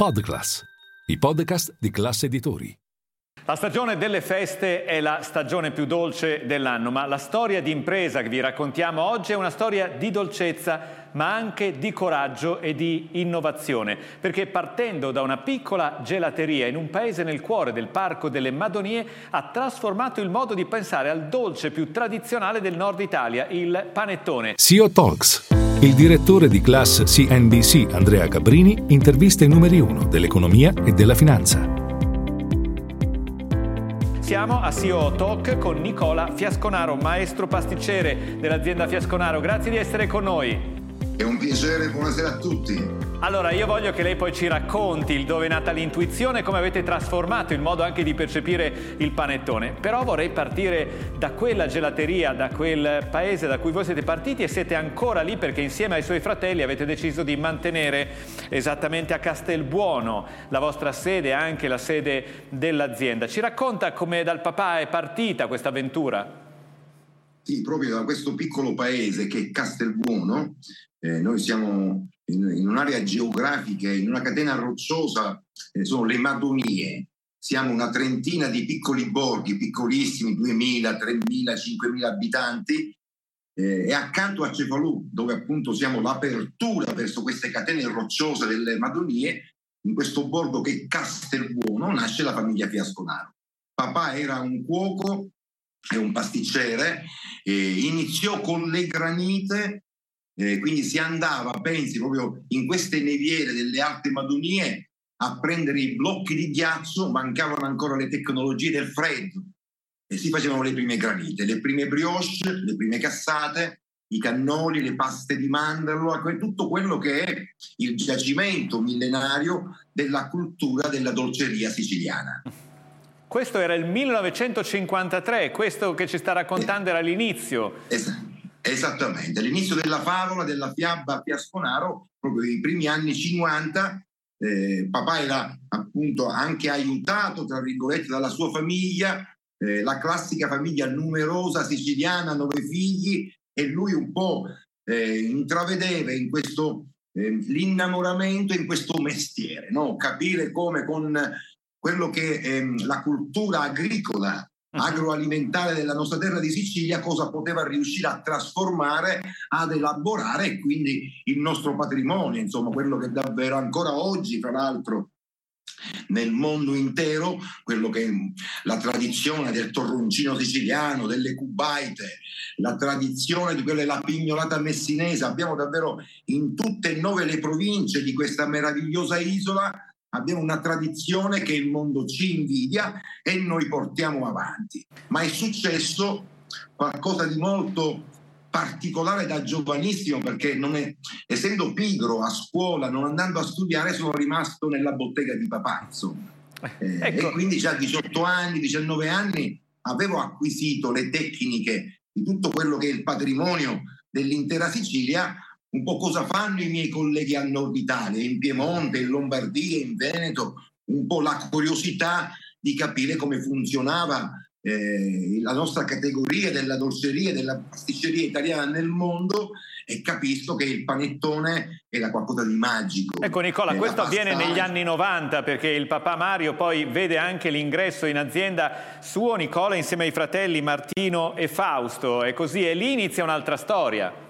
Podclass, i podcast di classe editori. La stagione delle feste è la stagione più dolce dell'anno, ma la storia di impresa che vi raccontiamo oggi è una storia di dolcezza, ma anche di coraggio e di innovazione, perché partendo da una piccola gelateria in un paese nel cuore del Parco delle Madonie ha trasformato il modo di pensare al dolce più tradizionale del nord Italia, il panettone. CEO Talks. Il direttore di Class CNBC, Andrea Cabrini, intervista i numeri uno dell'economia e della finanza. Siamo a CEO Talk con Nicola Fiasconaro, maestro pasticcere dell'azienda Fiasconaro. Grazie di essere con noi. È un piacere, buonasera a tutti. Allora, io voglio che lei poi ci racconti il dove è nata l'intuizione, come avete trasformato il modo anche di percepire il panettone. Però vorrei partire da quella gelateria, da quel paese da cui voi siete partiti e siete ancora lì perché insieme ai suoi fratelli avete deciso di mantenere esattamente a Castelbuono la vostra sede, anche la sede dell'azienda. Ci racconta come dal papà è partita questa avventura? Sì, proprio da questo piccolo paese che è Castelbuono, eh, noi siamo in, in, un'area geografica, in una catena rocciosa, eh, sono le Madonie. Siamo una trentina di piccoli borghi, piccolissimi, 2.000, 3.000, 5.000 abitanti, eh, e accanto a Cefalù, dove appunto siamo l'apertura verso queste catene rocciose delle Madonie, in questo borgo che è Castelbuono, nasce la famiglia Fiasconaro. Papà era un cuoco e un pasticcere, iniziò con le granite eh, quindi si andava, pensi, proprio in queste neviere delle Alte Madonie a prendere i blocchi di ghiaccio, mancavano ancora le tecnologie del freddo e si facevano le prime granite, le prime brioche, le prime cassate, i cannoli, le paste di mandorlo, tutto quello che è il giacimento millenario della cultura della dolceria siciliana. Questo era il 1953, questo che ci sta raccontando era l'inizio. Esattamente, all'inizio della favola, della fiaba Fiasconaro, proprio nei primi anni 50, eh, papà era appunto anche aiutato, tra virgolette, dalla sua famiglia, eh, la classica famiglia numerosa siciliana, nove figli, e lui un po' eh, intravedeva in questo eh, l'innamoramento in questo mestiere, no? capire come con quello che è ehm, la cultura agricola Mhm. agroalimentare della nostra terra di Sicilia cosa poteva riuscire a trasformare, ad elaborare e quindi il nostro patrimonio, insomma quello che davvero ancora oggi, fra l'altro, nel mondo intero, quello che è la tradizione del torroncino siciliano, delle cubaite, la tradizione di quella della pignolata messinese, abbiamo davvero in tutte e nove le province di questa meravigliosa isola abbiamo una tradizione che il mondo ci invidia e noi portiamo avanti. Ma è successo qualcosa di molto particolare da giovanissimo perché è, essendo pigro a scuola, non andando a studiare, sono rimasto nella bottega di papà, insomma. Eh, ecco. E quindi già a 18 anni, 19 anni avevo acquisito le tecniche di tutto quello che è il patrimonio dell'intera Sicilia un po' cosa fanno i miei colleghi al nord Italia, in Piemonte, in Lombardia, in Veneto, un po' la curiosità di capire come funzionava eh, la nostra categoria della dolceria, della pasticceria italiana nel mondo e capisco che il panettone era qualcosa di magico. Ecco Nicola, questo avviene negli anni 90 perché il papà Mario poi vede anche l'ingresso in azienda suo Nicola insieme ai fratelli Martino e Fausto e così e lì inizia un'altra storia.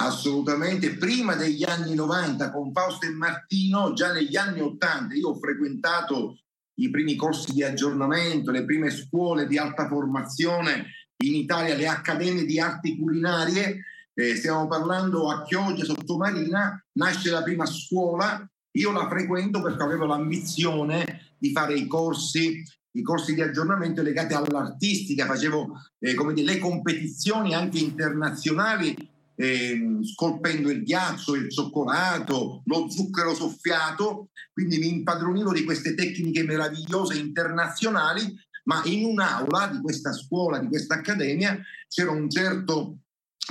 Assolutamente, prima degli anni 90 con Fausto e Martino, già negli anni 80 io ho frequentato i primi corsi di aggiornamento, le prime scuole di alta formazione in Italia, le accademie di arti culinarie, eh, stiamo parlando a Chioggia Sottomarina, nasce la prima scuola, io la frequento perché avevo l'ambizione di fare i corsi i corsi di aggiornamento legati all'artistica, facevo eh, dire, le competizioni anche internazionali eh, scolpendo il ghiaccio, il cioccolato, lo zucchero soffiato, quindi mi impadronivo di queste tecniche meravigliose internazionali, ma in un'aula di questa scuola, di questa accademia, c'era un certo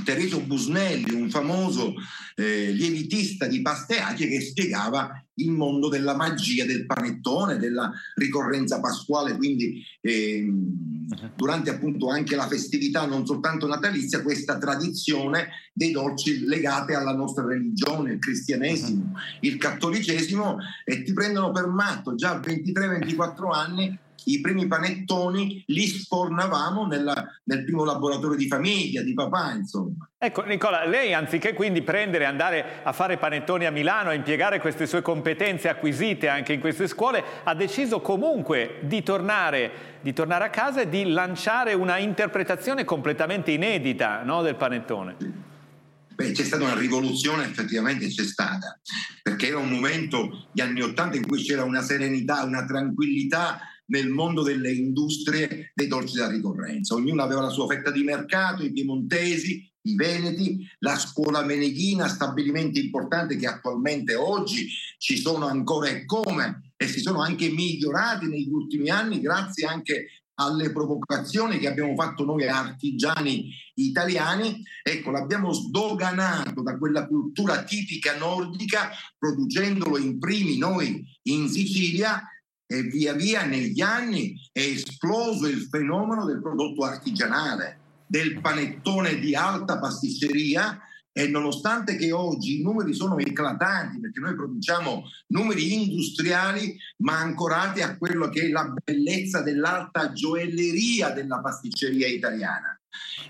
Teresio Busnelli, un famoso eh, lievitista di Pasteaci che spiegava il mondo della magia del panettone, della ricorrenza pasquale, quindi eh, durante appunto anche la festività non soltanto natalizia, questa tradizione dei dolci legate alla nostra religione, il cristianesimo, il cattolicesimo e ti prendono per matto già a 23-24 anni i primi panettoni li sfornavamo nella, nel primo laboratorio di famiglia, di papà, insomma. Ecco Nicola, lei anziché quindi prendere e andare a fare panettoni a Milano, a impiegare queste sue competenze acquisite anche in queste scuole, ha deciso comunque di tornare, di tornare a casa e di lanciare una interpretazione completamente inedita no, del panettone. Beh, c'è stata una rivoluzione, effettivamente c'è stata, perché era un momento, gli anni Ottanta, in cui c'era una serenità, una tranquillità nel mondo delle industrie dei dolci da ricorrenza. Ognuno aveva la sua fetta di mercato, i piemontesi, i veneti, la scuola meneghina, stabilimenti importanti che attualmente oggi ci sono ancora e come e si sono anche migliorati negli ultimi anni grazie anche alle provocazioni che abbiamo fatto noi artigiani italiani, ecco, l'abbiamo sdoganato da quella cultura tipica nordica, producendolo in primi noi in Sicilia e via via negli anni è esploso il fenomeno del prodotto artigianale, del panettone di alta pasticceria e nonostante che oggi i numeri sono eclatanti perché noi produciamo numeri industriali ma ancorati a quello che è la bellezza dell'alta gioelleria della pasticceria italiana.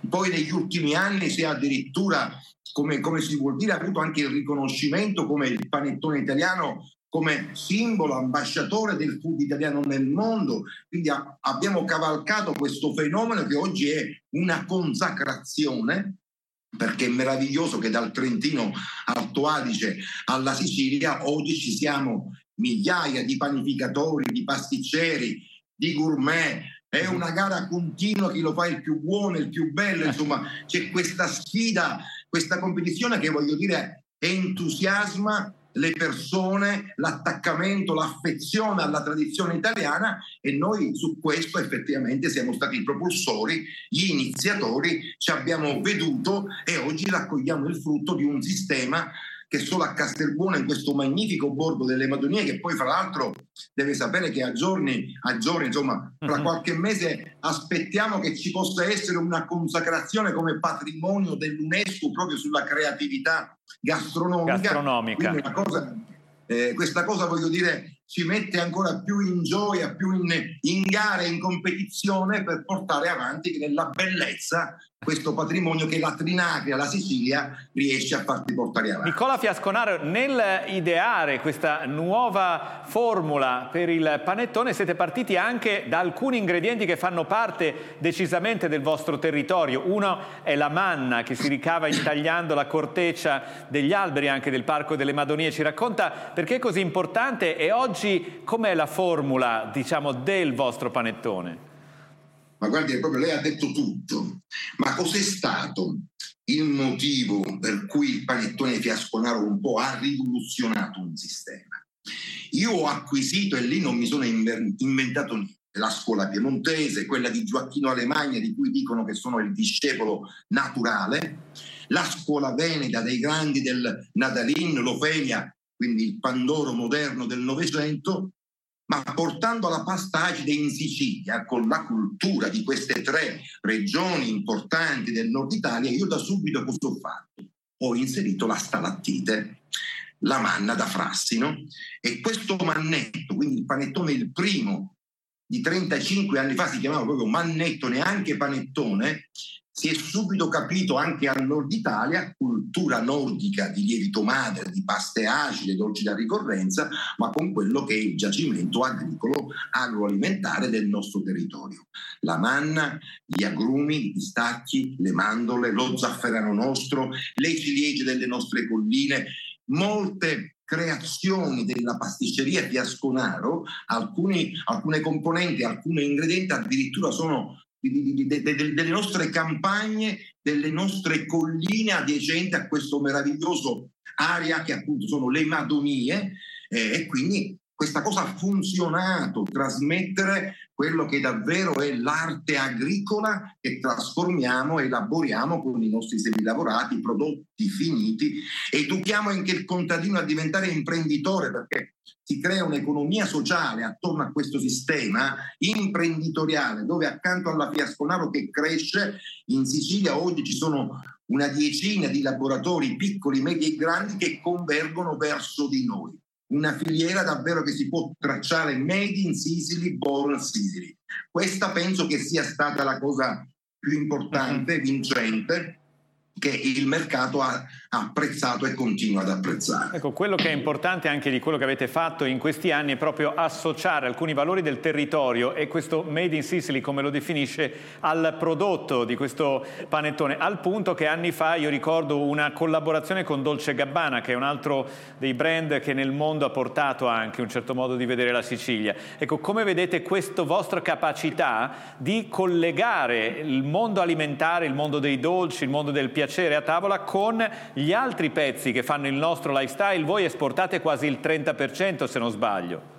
Poi negli ultimi anni si è addirittura, come, come si vuol dire, avuto anche il riconoscimento come il panettone italiano come simbolo, ambasciatore del food italiano nel mondo. Quindi a, abbiamo cavalcato questo fenomeno che oggi è una consacrazione perché è meraviglioso che dal Trentino Alto Adige alla Sicilia oggi ci siamo migliaia di panificatori, di pasticceri, di gourmet. È una gara continua chi lo fa il più buono, il più bello, insomma c'è questa sfida, questa competizione che voglio dire entusiasma le persone, l'attaccamento, l'affezione alla tradizione italiana e noi su questo effettivamente siamo stati i propulsori, gli iniziatori, ci abbiamo veduto e oggi raccogliamo il frutto di un sistema che solo a Castelbuono in questo magnifico borgo delle Madonie che poi fra l'altro deve sapere che a giorni, a giorni insomma fra mhm. qualche mese aspettiamo che ci possa essere una consacrazione come patrimonio dell'UNESCO proprio sulla creatività gastronomica, gastronomica. Cosa, eh, questa cosa voglio dire ci mette ancora più in gioia, più in, in gara, in competizione per portare avanti nella bellezza questo patrimonio che la Trinacria, la Sicilia riesce a farti portare avanti. Nicola Fiasconaro, nel ideare questa nuova formula per il panettone siete partiti anche da alcuni ingredienti che fanno parte decisamente del vostro territorio. Uno è la manna che si ricava intagliando la corteccia degli alberi anche del Parco delle Madonie. Ci racconta perché è così importante e oggi com'è la formula diciamo, del vostro panettone? Ma guardi, proprio lei ha detto tutto. Ma cos'è stato il motivo per cui il panettone fiasconaro un po' ha rivoluzionato un sistema? Io ho acquisito, e lì non mi sono inventato niente, la scuola piemontese, quella di Gioacchino Alemagna, di cui dicono che sono il discepolo naturale, la scuola veneta dei grandi del Nadalin, l'Ofelia, quindi il Pandoro moderno del Novecento, ma portando la pasta acida in Sicilia con la cultura di queste tre regioni importanti del nord Italia, io da subito cosa ho fatto? Ho inserito la stalattite, la manna da Frassino e questo mannetto, quindi il panettone il primo di 35 anni fa si chiamava proprio mannetto, neanche panettone, si è subito capito anche al nord Italia, cultura nordica di lievito madre, di paste acide, dolci da ricorrenza, ma con quello che è il giacimento agricolo, agroalimentare del nostro territorio. La manna, gli agrumi, i pistacchi, le mandorle, lo zafferano nostro, le ciliegie delle nostre colline, molte creazioni della pasticceria Fiasconaro, alcuni, alcune componenti, alcuni ingredienti addirittura sono delle nostre campagne, delle nostre colline adiacenti a questo meraviglioso area che appunto sono le Madonie eh, e quindi questa cosa ha funzionato, trasmettere quello che davvero è l'arte agricola che trasformiamo, elaboriamo con i nostri semilavorati, prodotti finiti, educhiamo anche il contadino a diventare imprenditore perché si crea un'economia sociale attorno a questo sistema imprenditoriale dove accanto alla Fiasconaro che cresce in Sicilia oggi ci sono una decina di laboratori piccoli, medi e grandi che convergono verso di noi una filiera davvero che si può tracciare made in Sicily, born Sicily. Questa penso che sia stata la cosa più importante, vincente, che il mercato ha apprezzato e continua ad apprezzare. Ecco, quello che è importante anche di quello che avete fatto in questi anni è proprio associare alcuni valori del territorio e questo Made in Sicily, come lo definisce, al prodotto di questo panettone, al punto che anni fa io ricordo una collaborazione con Dolce Gabbana, che è un altro dei brand che nel mondo ha portato anche un certo modo di vedere la Sicilia. Ecco, come vedete questa vostra capacità di collegare il mondo alimentare, il mondo dei dolci, il mondo del piacere a tavola con gli altri pezzi che fanno il nostro lifestyle, voi esportate quasi il 30% se non sbaglio.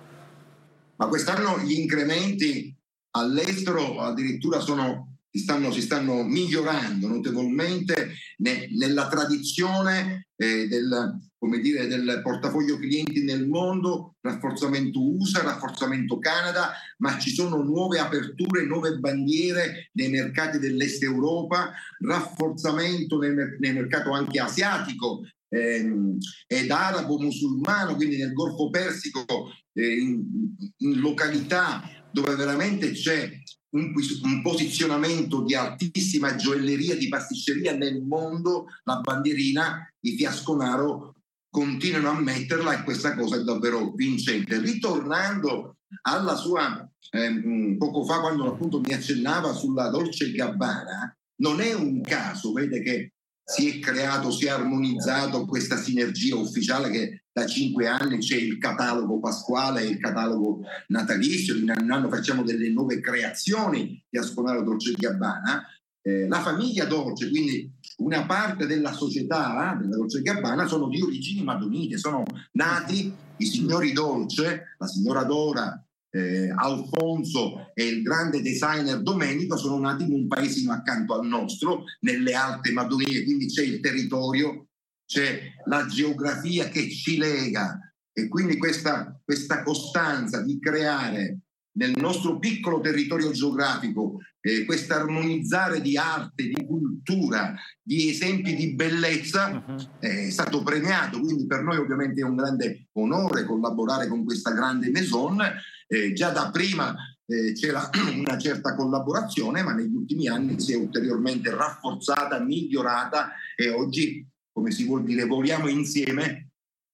Ma quest'anno gli incrementi all'estero addirittura sono, si, stanno, si stanno migliorando notevolmente ne, nella tradizione eh, del, dire, del portafoglio clienti nel mondo, rafforzamento USA, rafforzamento Canada, ma ci sono nuove aperture, nuove bandiere nei mercati dell'Est Europa, rafforzamento nel, nel mercato anche asiatico ehm, ed arabo-musulmano, quindi nel Golfo Persico, eh, in località dove veramente c'è un, un, posizionamento di altissima gioielleria, di pasticceria nel mondo, la bandierina di Fiasconaro continuano a metterla e questa cosa è davvero vincente. Ritornando alla sua, eh, poco fa quando appunto mi accennava sulla Dolce Gabbana, non è un caso, vede che si è creato, si è armonizzato questa sinergia ufficiale che da cinque anni c'è il catalogo pasquale il catalogo natalizio, in anno, facciamo delle nuove creazioni di Asconaro Dolce Gabbana, eh, la famiglia Dolce, quindi una parte della società della Dolce Gabbana sono di origini madonite, sono nati i signori Dolce, la signora Dora, eh, Alfonso e il grande designer Domenico sono nati in un paesino accanto al nostro, nelle Alte Madonie, quindi c'è il territorio, c'è la geografia che ci lega. E quindi questa, questa costanza di creare nel nostro piccolo territorio geografico eh, questo armonizzare di arte, di cultura, di esempi di bellezza uh-huh. è stato premiato, quindi per noi ovviamente è un grande onore collaborare con questa grande maison, eh, già da prima eh, c'era una certa collaborazione, ma negli ultimi anni si è ulteriormente rafforzata, migliorata e oggi, come si vuol dire, voliamo insieme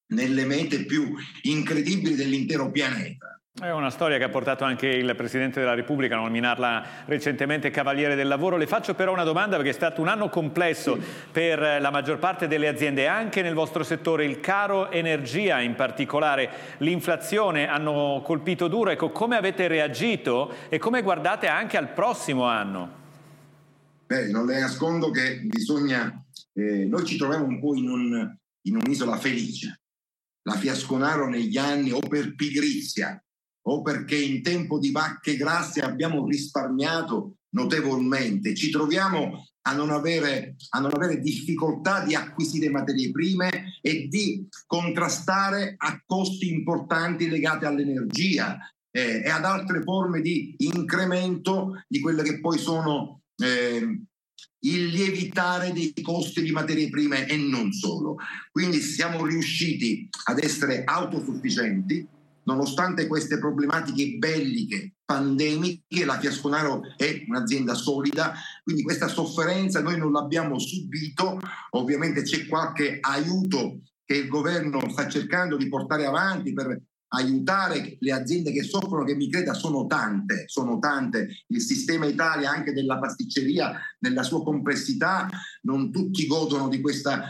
nelle mete più incredibili dell'intero pianeta. È una storia che ha portato anche il Presidente della Repubblica a nominarla recentemente Cavaliere del Lavoro. Le faccio però una domanda perché è stato un anno complesso per la maggior parte delle aziende, anche nel vostro settore. Il caro energia in particolare, l'inflazione hanno colpito duro. Ecco, come avete reagito e come guardate anche al prossimo anno? Beh, non le nascondo che bisogna... Eh, noi ci troviamo un po' in, un, in un'isola felice. La Fiasconaro negli anni o per pigrizia o perché in tempo di vacche grasse abbiamo risparmiato notevolmente, ci troviamo a non, avere, a non avere difficoltà di acquisire materie prime e di contrastare a costi importanti legati all'energia eh, e ad altre forme di incremento di quelle che poi sono eh, il lievitare dei costi di materie prime e non solo. Quindi siamo riusciti ad essere autosufficienti, nonostante queste problematiche belliche, pandemiche, la Fiasconaro è un'azienda solida, quindi questa sofferenza noi non l'abbiamo subito, ovviamente c'è qualche aiuto che il governo sta cercando di portare avanti per aiutare le aziende che soffrono, che mi creda sono tante, sono tante. Il sistema Italia anche della pasticceria nella sua complessità, non tutti godono di questa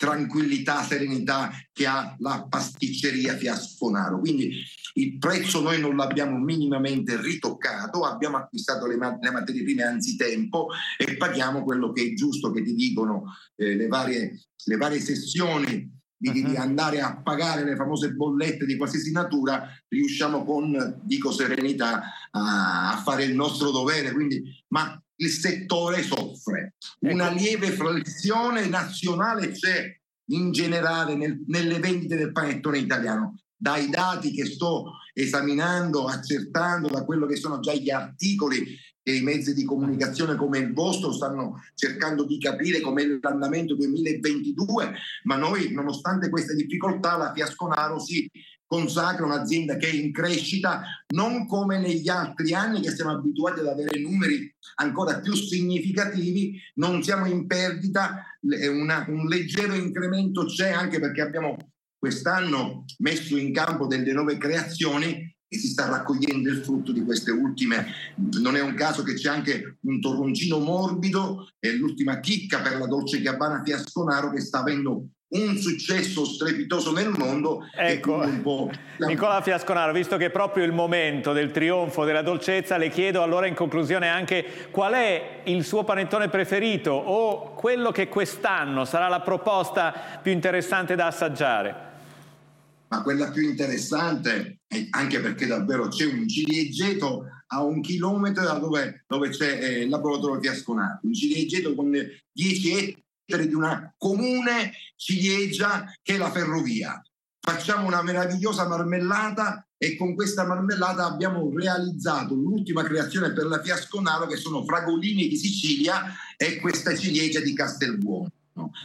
tranquillità, serenità che ha la pasticceria Fiasconaro. Quindi il prezzo noi non l'abbiamo minimamente ritoccato, abbiamo acquistato le, ma- le materie prime anzitempo e paghiamo quello che è giusto che ti dicono eh, le, varie, le varie sessioni di, di, uh-huh. andare a pagare le famose bollette di qualsiasi natura, riusciamo con, dico serenità, a, a fare il nostro dovere. Quindi, ma il settore soffre. Ecco. Una lieve flessione nazionale c'è in generale nel, nelle vendite del panettone italiano. Dai dati che sto esaminando, accertando, da quello che sono già gli articoli che i mezzi di comunicazione come il vostro stanno cercando di capire com'è l'andamento 2022, ma noi, nonostante queste difficoltà, la Fiasconaro si consacra un'azienda che è in crescita, non come negli altri anni che siamo abituati ad avere numeri ancora più significativi, non siamo in perdita, una, un leggero incremento c'è anche perché abbiamo quest'anno messo in campo delle nuove creazioni e si sta raccogliendo il frutto di queste ultime. Non è un caso che c'è anche un torroncino morbido, è l'ultima chicca per la Dolce Gabbana Fiasconaro che sta avendo un successo strepitoso nel mondo. Ecco, Nicola Fiasconaro, visto che è proprio il momento del trionfo della dolcezza, le chiedo allora in conclusione anche qual è il suo panettone preferito o quello che quest'anno sarà la proposta più interessante da assaggiare ma quella più interessante, anche perché davvero c'è un ciliegeto a un chilometro da dove, dove c'è eh, il laboratorio Fiasconato, un ciliegeto con 10 ettari di una comune ciliegia che è la ferrovia. Facciamo una meravigliosa marmellata e con questa marmellata abbiamo realizzato l'ultima creazione per la Fiasconaro che sono fragolini di Sicilia e questa ciliegia di Castelbuono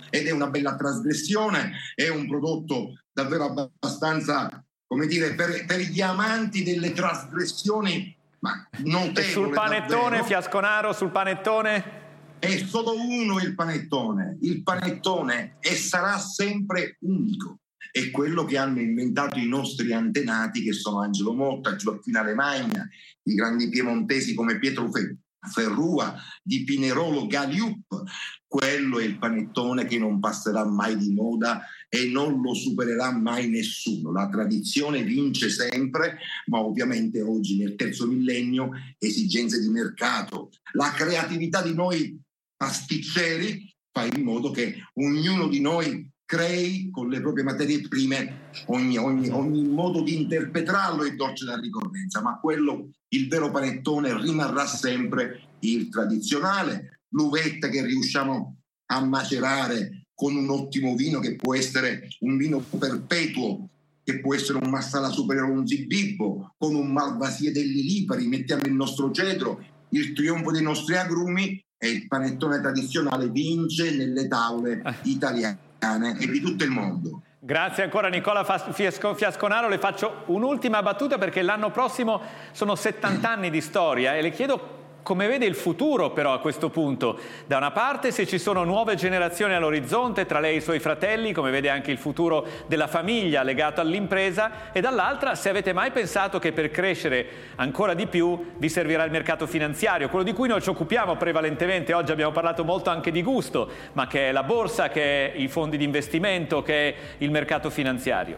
ed è una bella trasgressione, è un prodotto davvero abbastanza, come dire, per, per gli amanti delle trasgressioni, ma notevole. sul panettone, davvero. Fiasconaro, sul panettone? È solo uno il panettone, il panettone e sarà sempre unico. È quello che hanno inventato i nostri antenati che sono Angelo Motta, Gioacchino Alemagna, i grandi piemontesi come Pietro Fe- Ferrua, di Pinerolo Galiup. Quello è il panettone che non passerà mai di moda e non lo supererà mai nessuno. La tradizione vince sempre, ma ovviamente oggi nel terzo millennio esigenze di mercato, la creatività di noi pasticceri fa in modo che ognuno di noi crei con le proprie materie prime ogni, ogni, ogni modo di interpretarlo è dolce da ricorrenza, ma quello, il vero panettone rimarrà sempre il tradizionale, l'uvetta che riusciamo a macerare con un ottimo vino che può essere un vino perpetuo, che può essere un Marsala Superiore un Zibibbo, con un Malvasia degli Lipari, mettiamo il nostro cedro, il trionfo dei nostri agrumi e il panettone tradizionale vince nelle tavole ah. italiane e di tutto il mondo. Grazie ancora Nicola Fiasconaro, le faccio un'ultima battuta perché l'anno prossimo sono 70 anni di storia e le chiedo come vede il futuro però a questo punto? Da una parte se ci sono nuove generazioni all'orizzonte, tra lei e i suoi fratelli, come vede anche il futuro della famiglia legato all'impresa, e dall'altra se avete mai pensato che per crescere ancora di più vi servirà il mercato finanziario, quello di cui noi ci occupiamo prevalentemente, oggi abbiamo parlato molto anche di gusto, ma che è la borsa, che è i fondi di investimento, che è il mercato finanziario.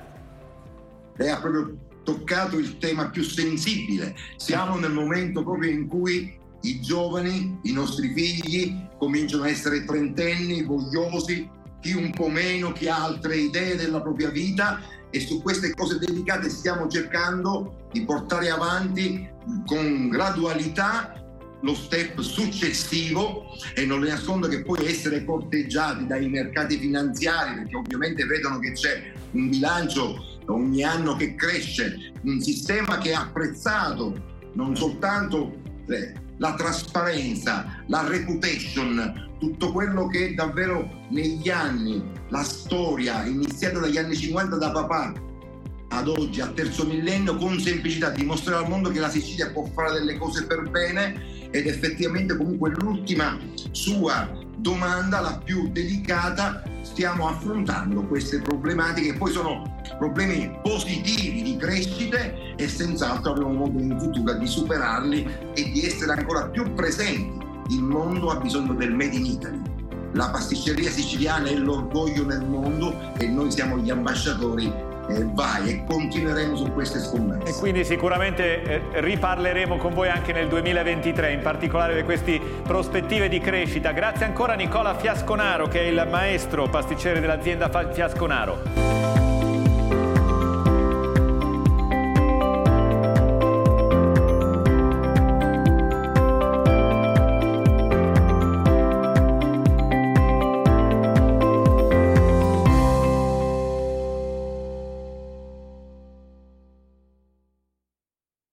Lei ha proprio toccato il tema più sensibile. Siamo nel momento proprio in cui i giovani, i nostri figli, cominciano a essere trentenni, vogliosi, chi un po' meno, chi ha altre idee della propria vita e su queste cose delicate stiamo cercando di portare avanti con gradualità lo step successivo e non le nascondo che poi essere corteggiati dai mercati finanziari perché ovviamente vedono che c'è un bilancio ogni anno che cresce, un sistema che è apprezzato non soltanto eh, la trasparenza, la reputation, tutto quello che davvero negli anni, la storia iniziata dagli anni 50 da papà ad oggi, a terzo millennio, con semplicità dimostrare al mondo che la Sicilia può fare delle cose per bene ed effettivamente comunque l'ultima sua domanda, la più delicata, stiamo affrontando queste problematiche che poi sono problemi positivi di crescite e senz'altro avremo modo in futuro di superarli e di essere ancora più presenti. Il mondo ha bisogno del Made in Italy. La pasticceria siciliana è l'orgoglio nel mondo e noi siamo gli ambasciatori eh, vai e continueremo su queste scommesse. E quindi sicuramente eh, riparleremo con voi anche nel 2023, in particolare di queste prospettive di crescita. Grazie ancora a Nicola Fiasconaro che è il maestro pasticcere dell'azienda Fiasconaro.